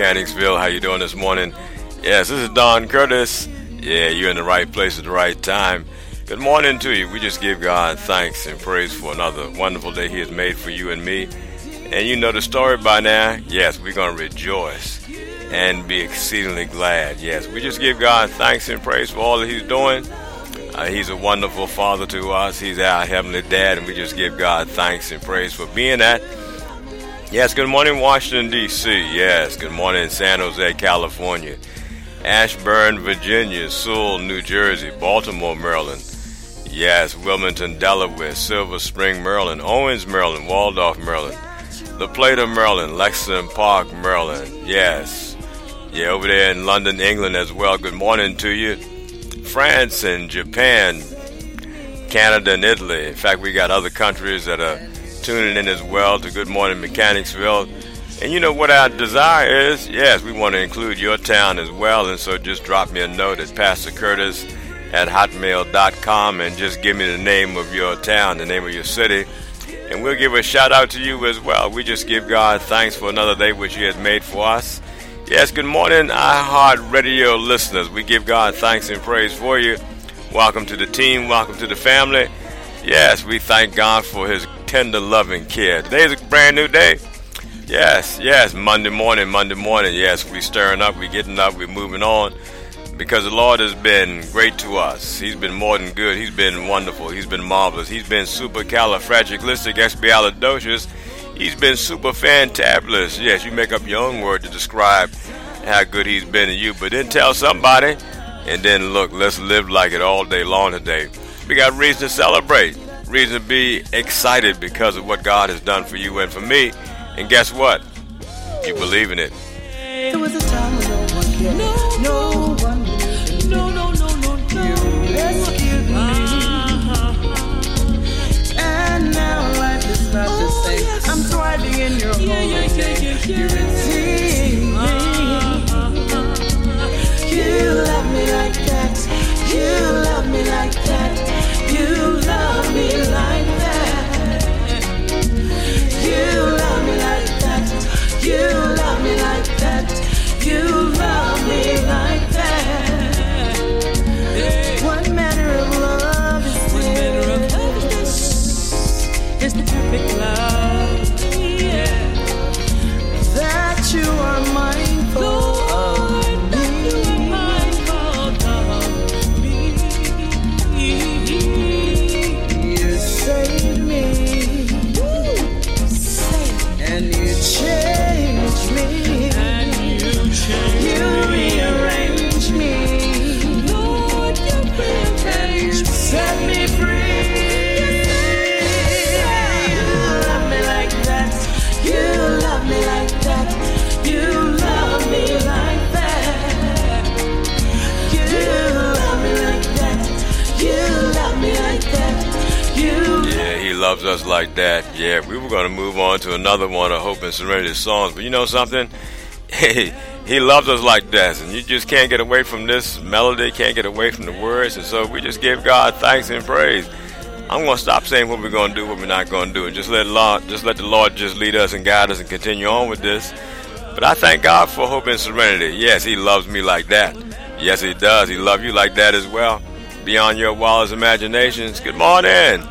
Mechanicsville. How you doing this morning? Yes, this is Don Curtis. Yeah, you're in the right place at the right time. Good morning to you. We just give God thanks and praise for another wonderful day He has made for you and me. And you know the story by now. Yes, we're going to rejoice and be exceedingly glad. Yes, we just give God thanks and praise for all that He's doing. Uh, he's a wonderful father to us. He's our heavenly dad, and we just give God thanks and praise for being that. Yes, good morning, Washington, D.C. Yes, good morning, San Jose, California. Ashburn, Virginia. Sewell, New Jersey. Baltimore, Maryland. Yes, Wilmington, Delaware. Silver Spring, Maryland. Owings, Maryland. Waldorf, Maryland. La Plata, Maryland. Lexington Park, Maryland. Yes. Yeah, over there in London, England as well. Good morning to you. France and Japan, Canada and Italy. In fact, we got other countries that are tuning in as well to Good Morning Mechanicsville. And you know what our desire is? Yes, we want to include your town as well. And so just drop me a note at Pastor Curtis at hotmail.com and just give me the name of your town, the name of your city. And we'll give a shout out to you as well. We just give God thanks for another day which He has made for us. Yes, good morning, iHeart Radio listeners. We give God thanks and praise for you. Welcome to the team. Welcome to the family. Yes, we thank God for His tender, loving care. Today's a brand new day. Yes, yes, Monday morning, Monday morning. Yes, we stirring up, we getting up, we moving on. Because the Lord has been great to us. He's been more than good. He's been wonderful. He's been marvelous. He's been supercalifragilisticexpialidocious. He's been super fantabulous. Yes, you make up your own word to describe how good he's been to you, but then tell somebody, and then look, let's live like it all day long today. We got reason to celebrate reason to be excited because of what God has done for you and for me. And guess what? You believe in it. There was a time when no one cared. No, no one No, no, no, no, no. You rescued me. Uh-huh. And now life is not the Oh, same. yes. I'm thriving in your Yeah, home. yeah, yeah, yeah, You yeah. redeemed It's the perfect love. Us like that. Yeah, we were going to move on to another one of Hope and Serenity songs, but you know something? Hey, he loves us like that, and you just can't get away from this melody, can't get away from the words, and so we just give God thanks and praise. I'm going to stop saying what we're going to do, what we're not going to do, and just let Lord, just let the Lord just lead us and guide us and continue on with this. But I thank God for hope and serenity. Yes, He loves me like that. Yes, He does. He loves you like that as well. Beyond your wildest imaginations. Good morning.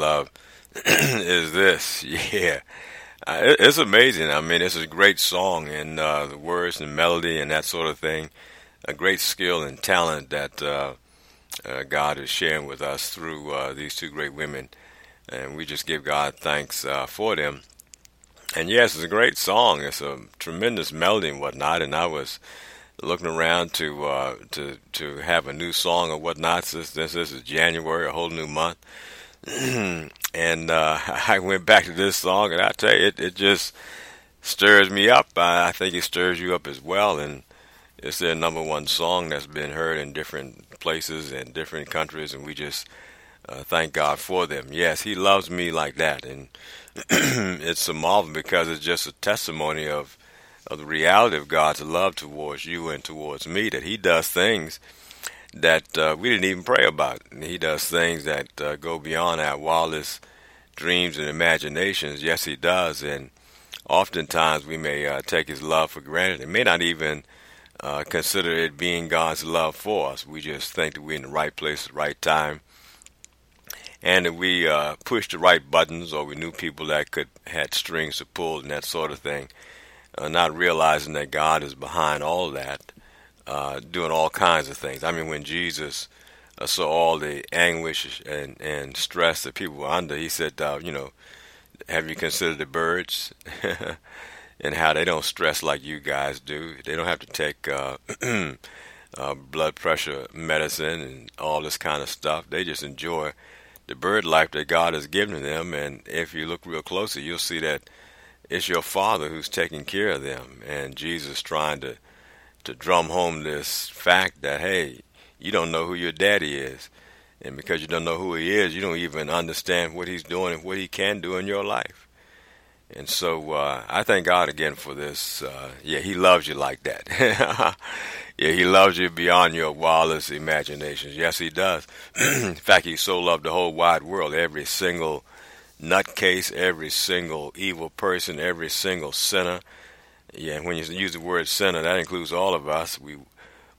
Love is this? Yeah. Uh, it, it's amazing. I mean, it's a great song, and uh, the words and melody and that sort of thing. A great skill and talent that uh, uh, God is sharing with us through uh, these two great women, and we just give God thanks for them. And yes, it's a great song. It's a tremendous melody and whatnot. And I was looking around to uh, to to have a new song or whatnot. Since this, this is January, a whole new month, and uh, I went back to this song, and I tell you, it, it just stirs me up. I, I think it stirs you up as well, and it's their number one song that's been heard in different places and different countries, and we just uh, thank God for them. Yes, He loves me like that, and it's a marvel because it's just a testimony of of the reality of God's love towards you and towards me. That He does things that uh, we didn't even pray about. And he does things that uh, go beyond our wildest dreams and imaginations. Yes, He does, and oftentimes we may uh, take His love for granted. It may not even uh, consider it being God's love for us. We just think that we're in the right place at the right time, and that we uh, pushed the right buttons, or we knew people that could had strings to pull and that sort of thing, uh, not realizing that God is behind all that, uh, doing all kinds of things. I mean, when Jesus uh, saw all the anguish and and stress that people were under, he said, uh, you know, have you considered the birds? and how they don't stress like you guys do. They don't have to take uh, blood pressure medicine and all this kind of stuff. They just enjoy the bird life that God has given them. And if you look real closely, you'll see that it's your Father who's taking care of them. And Jesus trying to to drum home this fact that hey, you don't know who your daddy is. And because you don't know who he is, you don't even understand what he's doing and what he can do in your life. And so uh, I thank God again for this. Uh, yeah, He loves you like that. yeah, He loves you beyond your wildest imaginations. Yes, He does. In fact, He so loved the whole wide world, every single nutcase, every single evil person, every single sinner. Yeah, when you use the word sinner, that includes all of us. We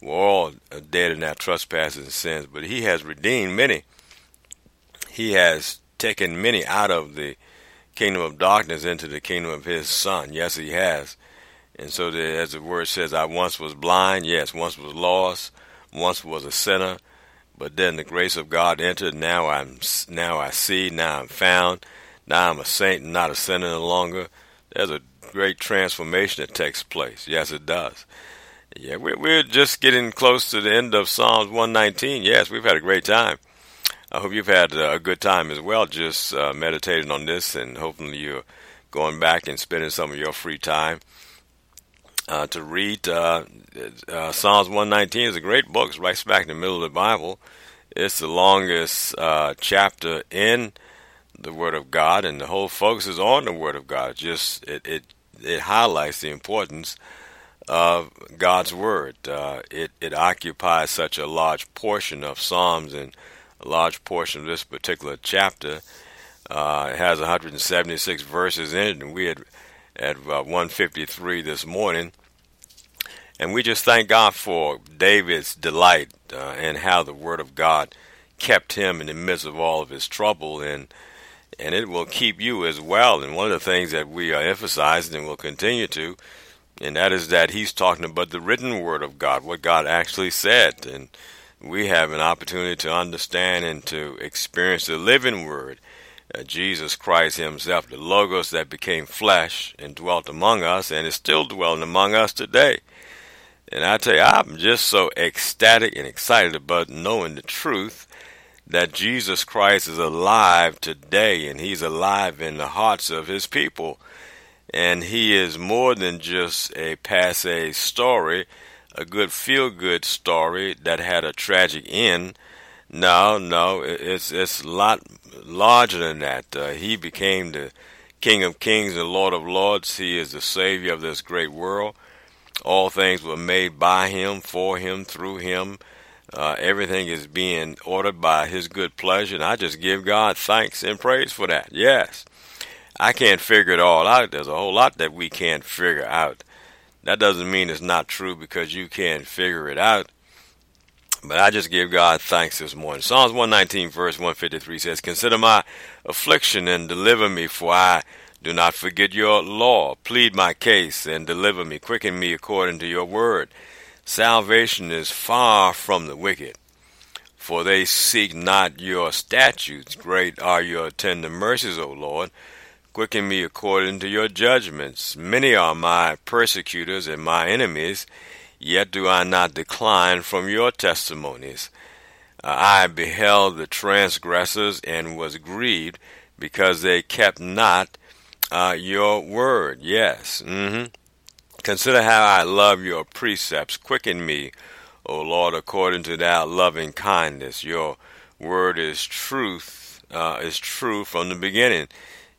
we're all dead in our trespasses and sins, but He has redeemed many. He has taken many out of the kingdom of darkness into the kingdom of his son. Yes, he has. And so, the, as the word says, I once was blind, yes, once was lost, once was a sinner, but then the grace of God entered. Now I'm, now I see, now I'm found, now I'm a saint, and not a sinner no longer. There's a great transformation that takes place. Yes, it does. Yeah, we're, we're just getting close to the end of Psalms 119. Yes, we've had a great time. I hope you've had a good time as well, just uh, meditating on this, and hopefully you're going back and spending some of your free time uh, to read. Uh, uh Psalms 119 is a great book. It's right smack in the middle of the Bible. It's the longest uh, chapter in the Word of God, and the whole focus is on the Word of God. Just it it, it highlights the importance of God's Word. Uh, it it occupies such a large portion of Psalms and a large portion of this particular chapter. Uh, it has 176 verses in it, and we had at uh, 153 this morning. And we just thank God for David's delight uh, and how the Word of God kept him in the midst of all of his trouble, and and it will keep you as well. And one of the things that we are emphasizing and will continue to, and that is that he's talking about the written Word of God, what God actually said, and we have an opportunity to understand and to experience the living word, uh, Jesus Christ Himself, the Logos that became flesh and dwelt among us and is still dwelling among us today. And I tell you, I'm just so ecstatic and excited about knowing the truth that Jesus Christ is alive today and He's alive in the hearts of His people. And He is more than just a passe story a good feel good story that had a tragic end. No, no, it's it's a lot larger than that. Uh, he became the King of Kings and Lord of Lords. He is the Savior of this great world. All things were made by Him, for Him, through Him. Uh, everything is being ordered by His good pleasure, and I just give God thanks and praise for that. Yes, I can't figure it all out. There's a whole lot that we can't figure out. That doesn't mean it's not true because you can't figure it out. But I just give God thanks this morning. Psalms 119, verse 153 says, Consider my affliction and deliver me, for I do not forget your law. Plead my case and deliver me. Quicken me according to your word. Salvation is far from the wicked, for they seek not your statutes. Great are your tender mercies, O Lord. Quicken me according to your judgments. Many are my persecutors and my enemies, yet do I not decline from your testimonies. I beheld the transgressors and was grieved because they kept not uh, your word. Yes. Mm-hmm. Consider how I love your precepts. Quicken me, O Lord, according to thy loving kindness. Your word is truth, uh, is true from the beginning,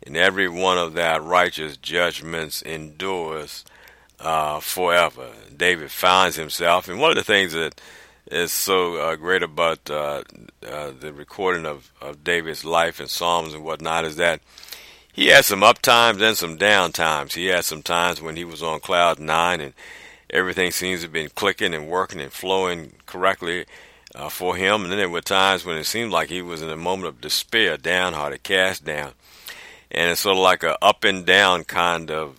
and every one of thy righteous judgments endures uh, forever. David finds himself, and one of the things that is so uh, great about uh, uh, the recording of, of David's life and Psalms and whatnot is that he had some up times and some down times. He had some times when he was on cloud nine and everything seems to have been clicking and working and flowing correctly uh, for him. And then there were times when it seemed like he was in a moment of despair, downhearted, cast down. And it's sort of like a up and down kind of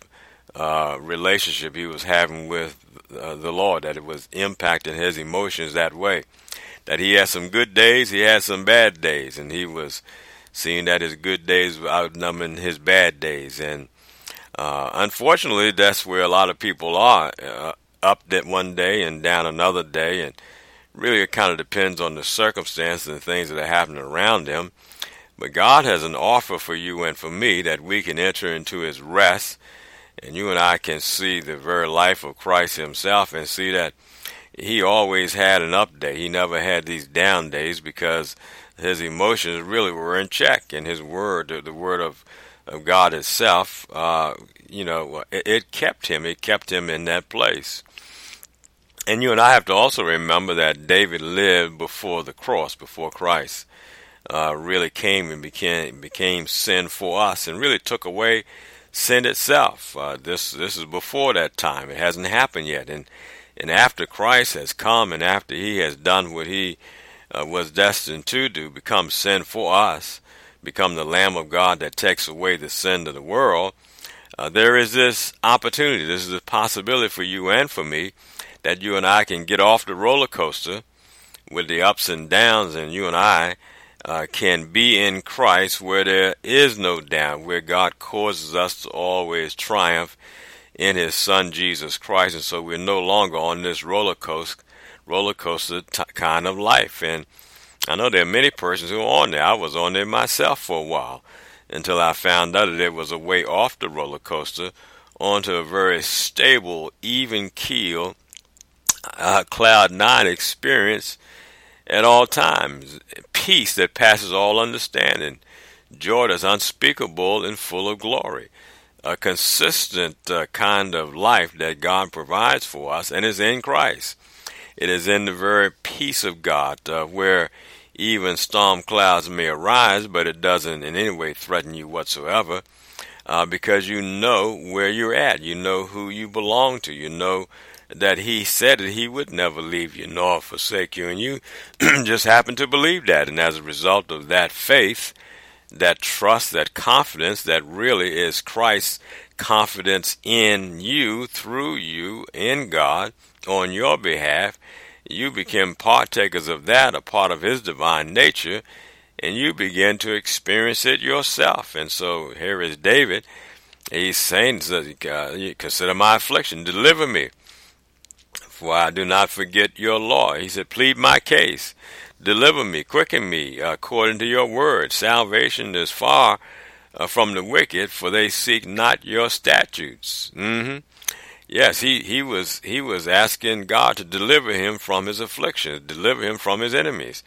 uh, relationship he was having with uh, the Lord, that it was impacting his emotions that way. That he had some good days, he had some bad days, and he was seeing that his good days were outnumbering his bad days. And uh, unfortunately, that's where a lot of people are uh, up that one day and down another day. And really, it kind of depends on the circumstances and things that are happening around them. But God has an offer for you and for me that we can enter into his rest and you and I can see the very life of Christ himself and see that he always had an up day. He never had these down days because his emotions really were in check and his word, the word of, of God itself, uh, you know, it, it kept him. It kept him in that place. And you and I have to also remember that David lived before the cross, before Christ uh, really came and became became sin for us, and really took away sin itself. Uh, this this is before that time. It hasn't happened yet, and and after Christ has come, and after He has done what He uh, was destined to do, become sin for us, become the Lamb of God that takes away the sin of the world. Uh, there is this opportunity. This is a possibility for you and for me that you and I can get off the roller coaster with the ups and downs, and you and I uh, can be in Christ where there is no doubt, where God causes us to always triumph in His Son Jesus Christ, and so we're no longer on this roller coaster, roller coaster t- kind of life. And I know there are many persons who are on there. I was on there myself for a while until I found out that there was a way off the roller coaster onto a very stable, even keel uh, cloud nine experience at all times, peace that passes all understanding, joy that's unspeakable and full of glory, a consistent uh, kind of life that God provides for us and is in Christ. It is in the very peace of God uh, where even storm clouds may arise, but it doesn't in any way threaten you whatsoever. Uh, because you know where you're at, you know who you belong to, you know that he said that he would never leave you nor forsake you, and you just happen to believe that. And as a result of that faith, that trust, that confidence, that really is Christ's confidence in you, through you, in God, on your behalf, you become partakers of that, a part of His divine nature, and you begin to experience it yourself. And so here is David. He's saying, Consider my affliction, deliver me for I do not forget your law. He said, Plead my case, deliver me, quicken me, according to your word. Salvation is far uh, from the wicked, for they seek not your statutes. Mm-hmm. Yes, he, he was he was asking God to deliver him from his afflictions, deliver him from his enemies.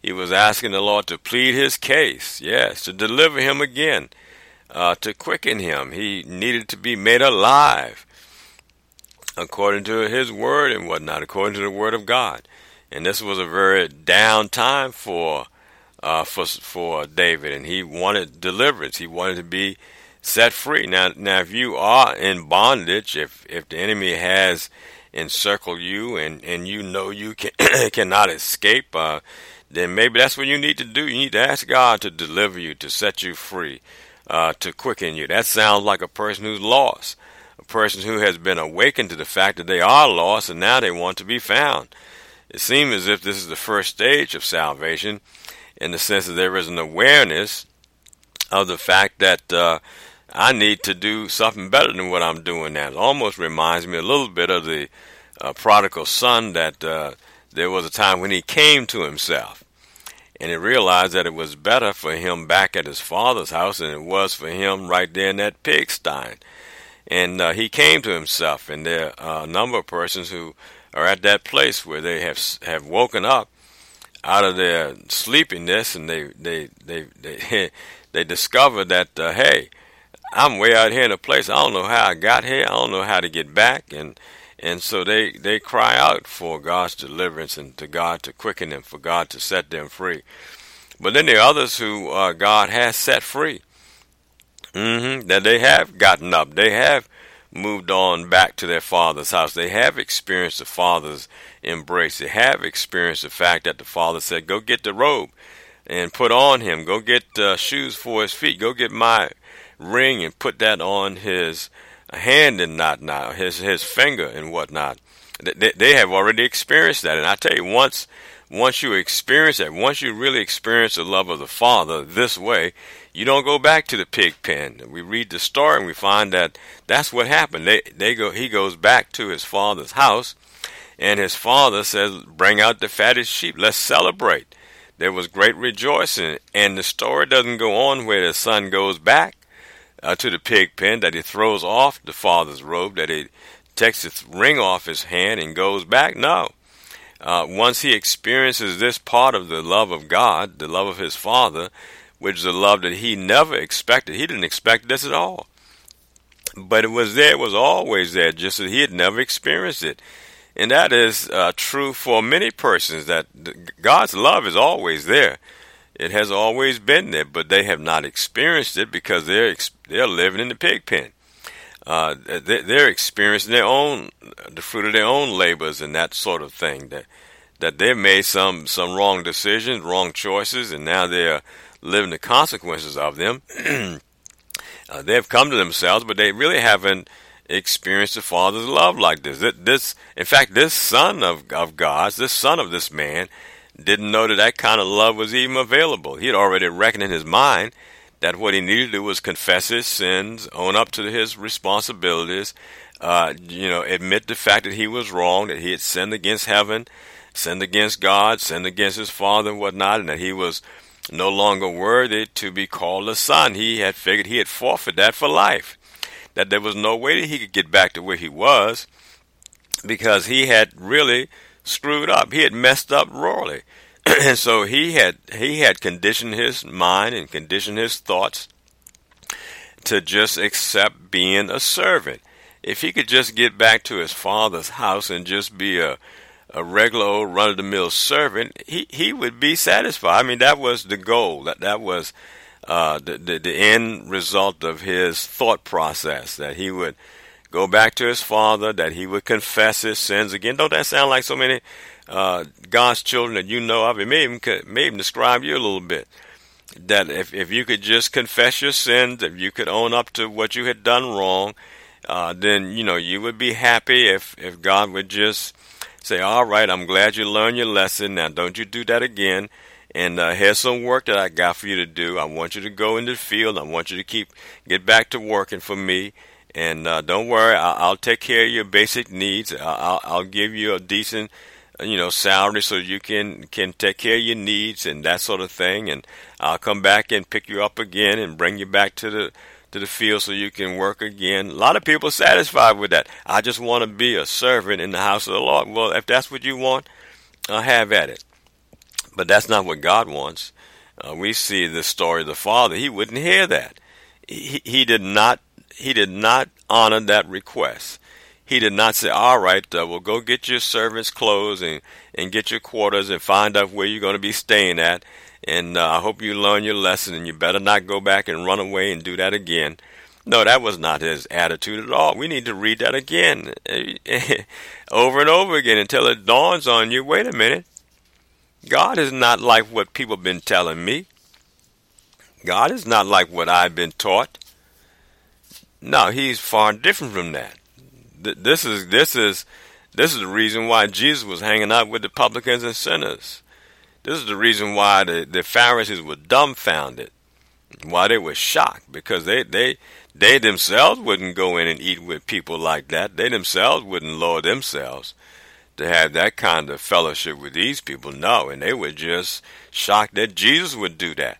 He was asking the Lord to plead his case, yes, to deliver him again, uh, to quicken him. He needed to be made alive according to his word and whatnot, according to the word of God. And this was a very down time for uh, for for David, and he wanted deliverance. He wanted to be set free. Now, now, if you are in bondage, if if the enemy has encircled you, and and you know you can cannot escape, uh, then maybe that's what you need to do. You need to ask God to deliver you, to set you free, uh, to quicken you. That sounds like a person who's lost a person who has been awakened to the fact that they are lost and now they want to be found. It seems as if this is the first stage of salvation in the sense that there is an awareness of the fact that uh, I need to do something better than what I'm doing now. It almost reminds me a little bit of the uh, prodigal son that uh, there was a time when he came to himself and he realized that it was better for him back at his father's house than it was for him right there in that pigsty. And uh, he came to himself, and there are a number of persons who are at that place where they have have woken up out of their sleepiness, and they they they they they discover that uh, hey, I'm way out here in a place I don't know how I got here, I don't know how to get back, and and so they they cry out for God's deliverance and to God to quicken them, for God to set them free. But then there are others who uh, God has set free. Mm-hmm, that they have gotten up, they have moved on back to their father's house. They have experienced the father's embrace. They have experienced the fact that the father said, "Go get the robe and put on him. Go get uh, shoes for his feet. Go get my ring and put that on his hand and not now his his finger and whatnot." They, they have already experienced that, and I tell you, once once you experience that, once you really experience the love of the Father this way, you don't go back to the pig pen. We read the story and we find that that's what happened. They they go he goes back to his father's house and his father says, Bring out the fattest sheep, let's celebrate. There was great rejoicing, and the story doesn't go on where the son goes back uh, to the pig pen, that he throws off the father's robe, that he takes his ring off his hand and goes back. No. Uh, once he experiences this part of the love of God, the love of his father, which is a love that he never expected. He didn't expect this at all. But it was there, it was always there, just that he had never experienced it. And that is uh, true for many persons, that God's love is always there. It has always been there, but they have not experienced it because they're, they're living in the pig pen. Uh, they're experiencing their own, the fruit of their own labors and that sort of thing. That, that they've made some, some wrong decisions, wrong choices, and now they're living the consequences of them. uh, they've come to themselves, but they really haven't experienced the Father's love like this. This, in fact, this son of of God's, this son of this man, didn't know that that kind of love was even available. He had already reckoned in his mind that what he needed to do was confess his sins, own up to his responsibilities, uh, you know, admit the fact that he was wrong, that he had sinned against heaven, sinned against God, sinned against his father and whatnot, and that he was no longer worthy to be called a son. He had figured he had forfeited that for life, that there was no way that he could get back to where he was because he had really screwed up. He had messed up royally. And so he had he had conditioned his mind and conditioned his thoughts to just accept being a servant. If he could just get back to his father's house and just be a a regular old run of the mill servant, he, he would be satisfied. I mean, that was the goal. That that was uh, the, the the end result of his thought process. That he would go back to his father. That he would confess his sins again. Don't that sound like so many uh, God's children that you know of? It may even may even describe you a little bit. That if if you could just confess your sins, if you could own up to what you had done wrong, uh, then you know you would be happy if if God would just Say, all right, I'm glad you learned your lesson. Now, don't you do that again. And uh, here's some work that I got for you to do. I want you to go into the field. I want you to keep get back to working for me. And uh, don't worry, I'll, I'll, take care of your basic needs. I'll, I'll give you a decent, you know, salary so you can can take care of your needs and that sort of thing. And I'll come back and pick you up again and bring you back to the to the field so you can work again. A lot of people satisfied with that. I just want to be a servant in the house of the Lord. Well, if that's what you want, uh, have at it. But that's not what God wants. Uh, we see the story of the father. He wouldn't hear that. He, he did not. He did not honor that request. He did not say, "All right, uh, well, go get your servants' clothes and and get your quarters and find out where you're going to be staying at." And uh, I hope you learn your lesson and you better not go back and run away and do that again. No, that was not his attitude at all. We need to read that again over and over again until it dawns on you wait a minute. God is not like what people have been telling me. God is not like what I've been taught. No, he's far different from that. This is this is this is the reason why Jesus was hanging out with the publicans and sinners. This is the reason why the, the Pharisees were dumbfounded. Why they were shocked because they they they themselves wouldn't go in and eat with people like that. They themselves wouldn't lower themselves to have that kind of fellowship with these people. No, and they were just shocked that Jesus would do that.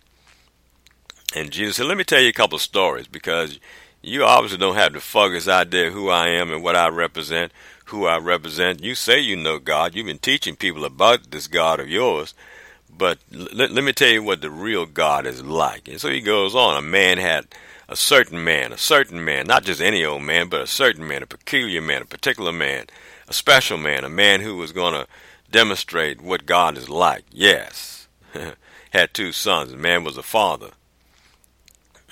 And Jesus said, "Let me tell you a couple of stories because you obviously don't have the foggiest idea who I am and what I represent, who I represent. You say you know God. You've been teaching people about this God of yours." But let me tell you what the real God is like. And so he goes on. A man had a certain man, a certain man, not just any old man, but a certain man, a peculiar man, a particular man, a special man, a man who was going to demonstrate what God is like. Yes. had two sons. The man was a father.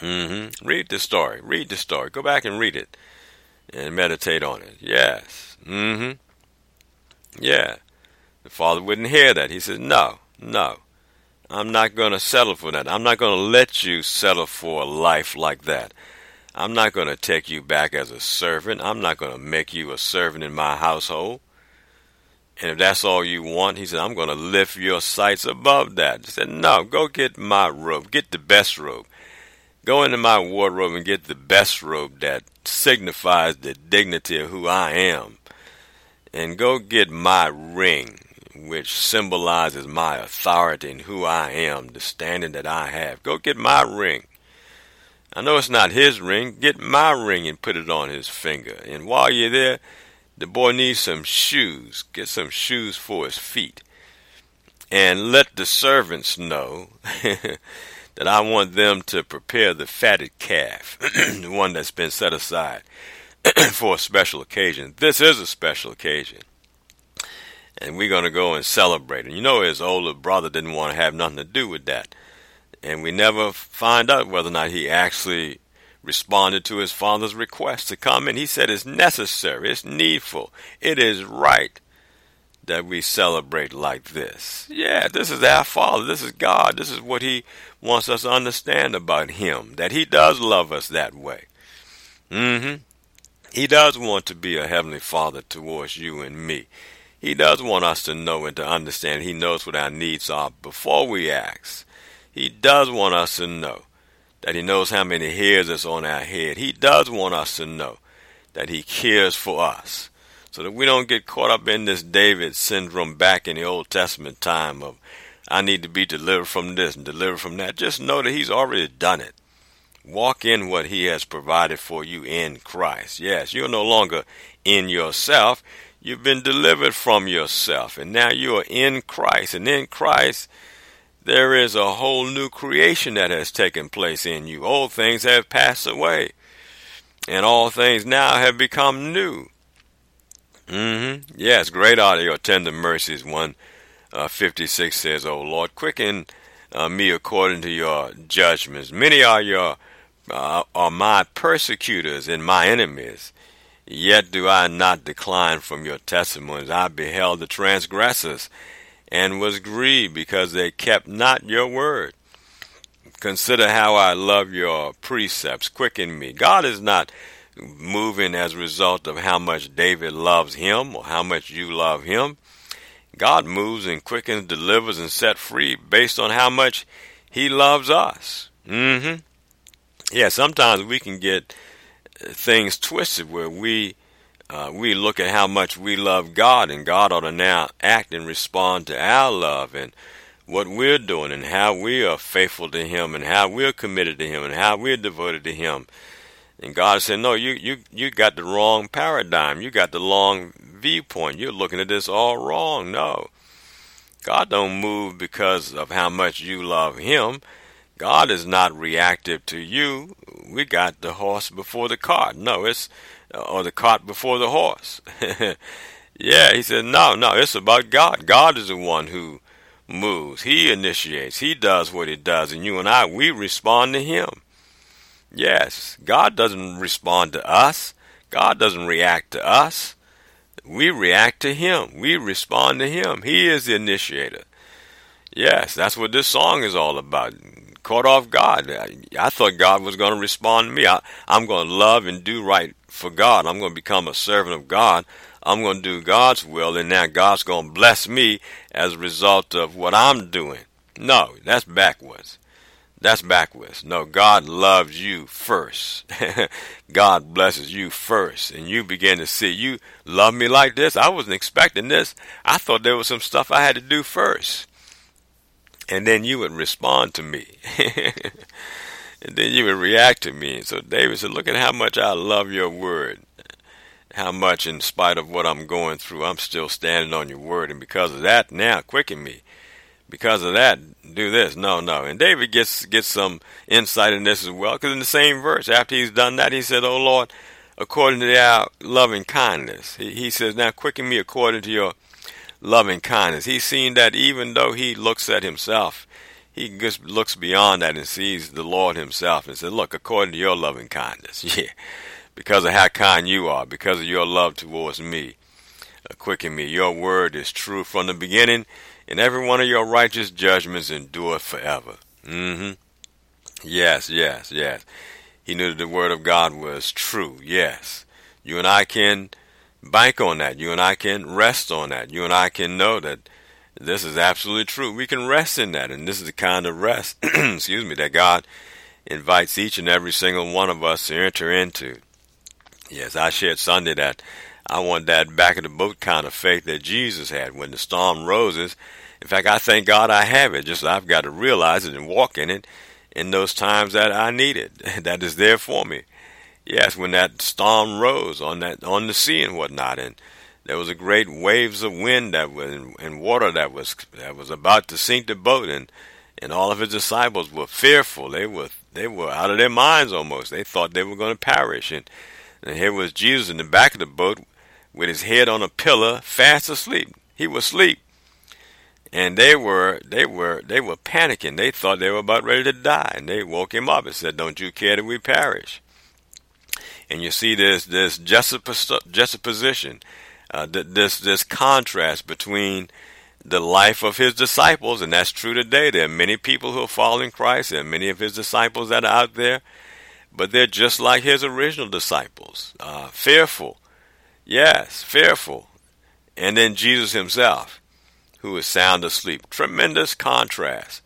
Mm-hmm. Read the story. Read the story. Go back and read it and meditate on it. Yes. Mm-hmm. Yeah. The father wouldn't hear that. He said, No, no. I'm not going to settle for that. I'm not going to let you settle for a life like that. I'm not going to take you back as a servant. I'm not going to make you a servant in my household. And if that's all you want, he said, I'm going to lift your sights above that. He said, No, go get my robe. Get the best robe. Go into my wardrobe and get the best robe that signifies the dignity of who I am. And go get my ring which symbolizes my authority and who I am, the standing that I have. Go get my ring. I know it's not his ring. Get my ring and put it on his finger. And while you're there, the boy needs some shoes. Get some shoes for his feet. And let the servants know that I want them to prepare the fatted calf, the one that's been set aside for a special occasion. This is a special occasion and we're going to go and celebrate. And you know, his older brother didn't want to have nothing to do with that. And we never find out whether or not he actually responded to his father's request to come in. He said it's necessary, it's needful, it is right that we celebrate like this. Yeah, this is our Father, this is God, this is what He wants us to understand about Him, that He does love us that way. Mm-hmm. He does want to be a Heavenly Father towards you and me. He does want us to know and to understand. He knows what our needs are before we ask. He does want us to know that He knows how many hairs is on our head. He does want us to know that He cares for us so that we don't get caught up in this David syndrome back in the Old Testament time of I need to be delivered from this and delivered from that. Just know that He's already done it. Walk in what He has provided for you in Christ. Yes, you're no longer in yourself. You've been delivered from yourself, and now you are in Christ. And in Christ, there is a whole new creation that has taken place in you. Old things have passed away, and all things now have become new. Mm-hmm. Yes, great your tender mercies. 156 uh, says, O Lord, quicken uh, me according to your judgments. Many are your uh, are my persecutors and my enemies. Yet do I not decline from your testimonies. I beheld the transgressors and was grieved because they kept not your word. Consider how I love your precepts. Quicken me. God is not moving as a result of how much David loves him or how much you love him. God moves and quickens, delivers, and set free based on how much he loves us. Mm-hmm. Yeah, sometimes we can get things twisted where we uh, we look at how much we love God, and God ought to now act and respond to our love and what we're doing, and how we are faithful to Him, and how we're committed to Him, and how we're devoted to Him. And God said, "No, you you you got the wrong paradigm. You got the wrong viewpoint. You're looking at this all wrong. No, God don't move because of how much you love Him." God is not reactive to you. We got the horse before the cart. No, it's uh, or the cart before the horse. yeah, he said, no, no, it's about God. God is the one who moves. He initiates. He does what he does, and you and I, we respond to him. Yes, God doesn't respond to us. God doesn't react to us. We react to him. We respond to him. He is the initiator. Yes, that's what this song is all about caught off guard. I, I thought God was going to respond to me. I, I'm going to love and do right for God. I'm going to become a servant of God. I'm going to do God's will, and now God's going to bless me as a result of what I'm doing. No, that's backwards. That's backwards. No, God loves you first. God blesses you first. And you begin to see, you love me like this. I wasn't expecting this. I thought there was some stuff I had to do first. And then you would respond to me. and then you would react to me. So David said, Look at how much I love your word. How much, in spite of what I'm going through, I'm still standing on your word. And because of that, now quicken me because of that, do this. No, no. And David gets gets some insight in this as well, because in the same verse, after he's done that, he said, "Oh Lord, according to thy loving kindness," he, he says, "Now quicken me according to your loving kindness." He's seen that even though he looks at himself, he just looks beyond that and sees the Lord Himself and says, "Look, according to your loving kindness, yeah, because of how kind you are, because of your love towards me, uh, quicken me. Your word is true from the beginning." And every one of your righteous judgments endure forever. Mm-hmm. Yes, yes, yes. He knew that the word of God was true. Yes. You and I can bank on that. You and I can rest on that. You and I can know that this is absolutely true. We can rest in that. And this is the kind of rest, excuse me, that God invites each and every single one of us to enter into. Yes, I shared Sunday that I want that back of the boat kind of faith that Jesus had when the storm roses in fact, I thank God I have it. Just I've got to realize it and walk in it in those times that I need it. that is there for me. Yes, when that storm rose on that on the sea and whatnot, and there was a great waves of wind that was and water that was that was about to sink the boat, and and all of his disciples were fearful. They were they were out of their minds almost. They thought they were going to perish, and and here was Jesus in the back of the boat with his head on a pillar, fast asleep. He was asleep and they were they were they were panicking. They thought they were about ready to die, and they woke him up and said, "Don't you care that we perish?" And you see this this juxtaposition, uh, this this contrast between the life of his disciples, and that's true today. There are many people who are following Christ, and many of his disciples that are out there, but they're just like his original disciples, uh, fearful, yes, fearful, and then Jesus himself who is sound asleep. Tremendous contrast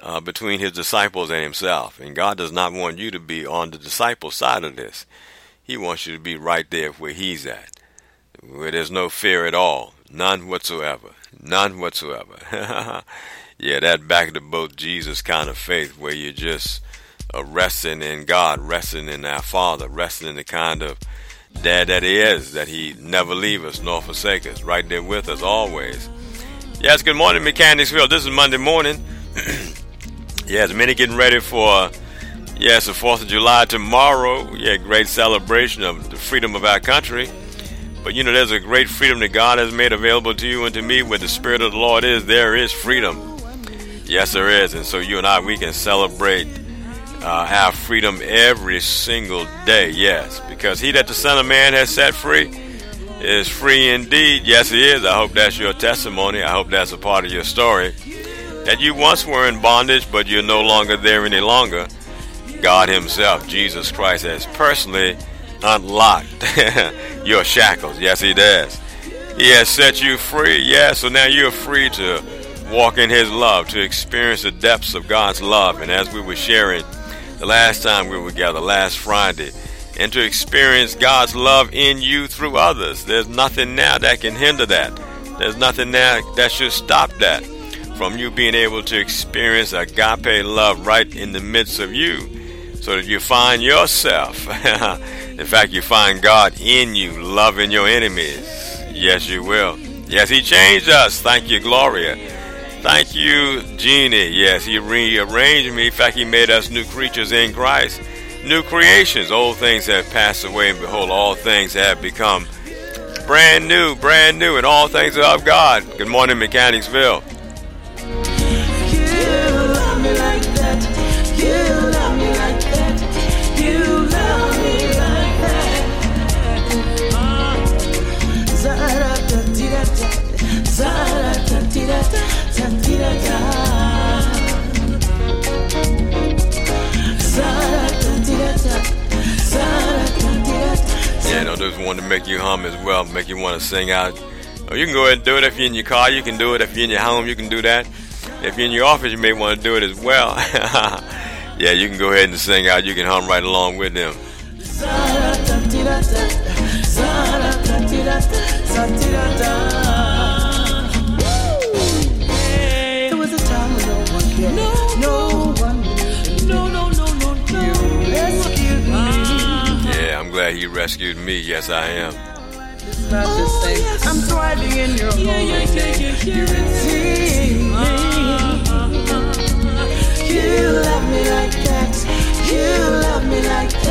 uh, between his disciples and himself. And God does not want you to be on the disciple side of this. He wants you to be right there where he's at, where there's no fear at all, none whatsoever, none whatsoever. yeah, that back the boat Jesus kind of faith where you're just uh, resting in God, resting in our Father, resting in the kind of dad that he is, that he never leave us nor forsake us, right there with us always. Yes, good morning, Mechanicsville. This is Monday morning. yes, many getting ready for, yes, the 4th of July tomorrow. Yeah, great celebration of the freedom of our country. But you know, there's a great freedom that God has made available to you and to me. Where the Spirit of the Lord is, there is freedom. Yes, there is. And so you and I, we can celebrate uh, our freedom every single day. Yes, because He that the Son of Man has set free is free indeed. Yes, it is. I hope that's your testimony. I hope that's a part of your story. That you once were in bondage, but you're no longer there any longer. God Himself, Jesus Christ, has personally unlocked your shackles. Yes, He does. He has set you free. Yes, so now you're free to walk in His love, to experience the depths of God's love. And as we were sharing the last time we were together, last Friday, and to experience God's love in you through others. There's nothing now that can hinder that. There's nothing now that should stop that from you being able to experience agape love right in the midst of you so that you find yourself. in fact, you find God in you, loving your enemies. Yes, you will. Yes, He changed us. Thank you, Gloria. Thank you, Jeannie. Yes, He rearranged me. In fact, He made us new creatures in Christ new creations. Old things have passed away, and behold, all things have become brand new, brand new, and all things are of God. Good morning, Mechanicsville. Those want to make you hum as well, make you want to sing out. You can go ahead and do it if you're in your car. You can do it if you're in your home. You can do that. If you're in your office, you may want to do it as well. Yeah, you can go ahead and sing out. You can hum right along with them. He rescued me. Yes, I am. It's not the same. yes. I'm thriving in your Yeah, yeah, holy yeah, name. yeah, You yeah. redeemed me. You love me like that. You love me like that.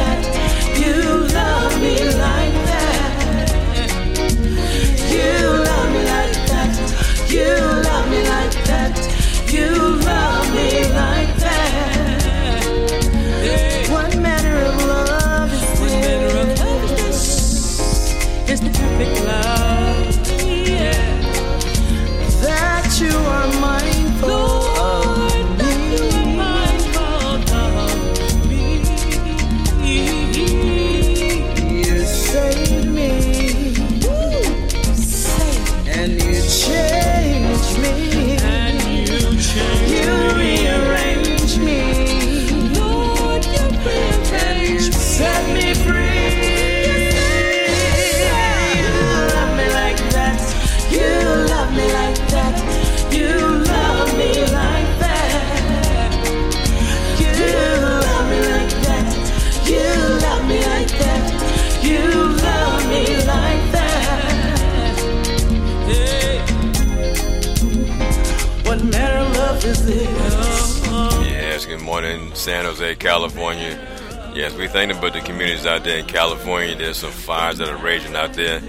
Thinking about the communities out there in California. There's some fires that are raging out there,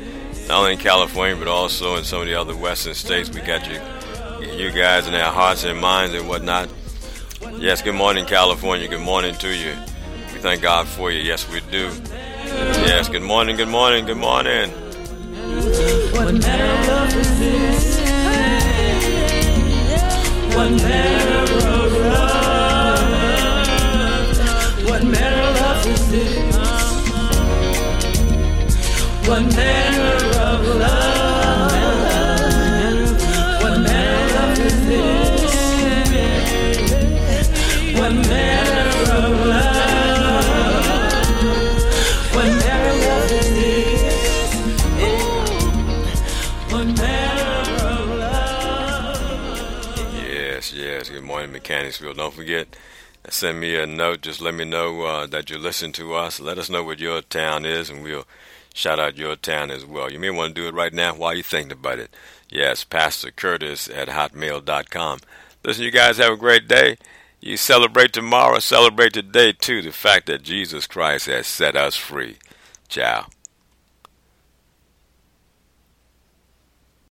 not only in California but also in some of the other western states. We got you, you guys in our hearts and minds and whatnot. Yes, good morning, California. Good morning to you. We thank God for you. Yes, we do. Yes, good morning, good morning, good morning. What love is this? What Mechanicsville. Don't forget, send me a note. Just let me know uh, that you listen to us. Let us know what your town is, and we'll shout out your town as well. You may want to do it right now while you're thinking about it. Yes, Pastor Curtis at hotmail.com. Listen, you guys have a great day. You celebrate tomorrow, celebrate today too, the fact that Jesus Christ has set us free. Ciao.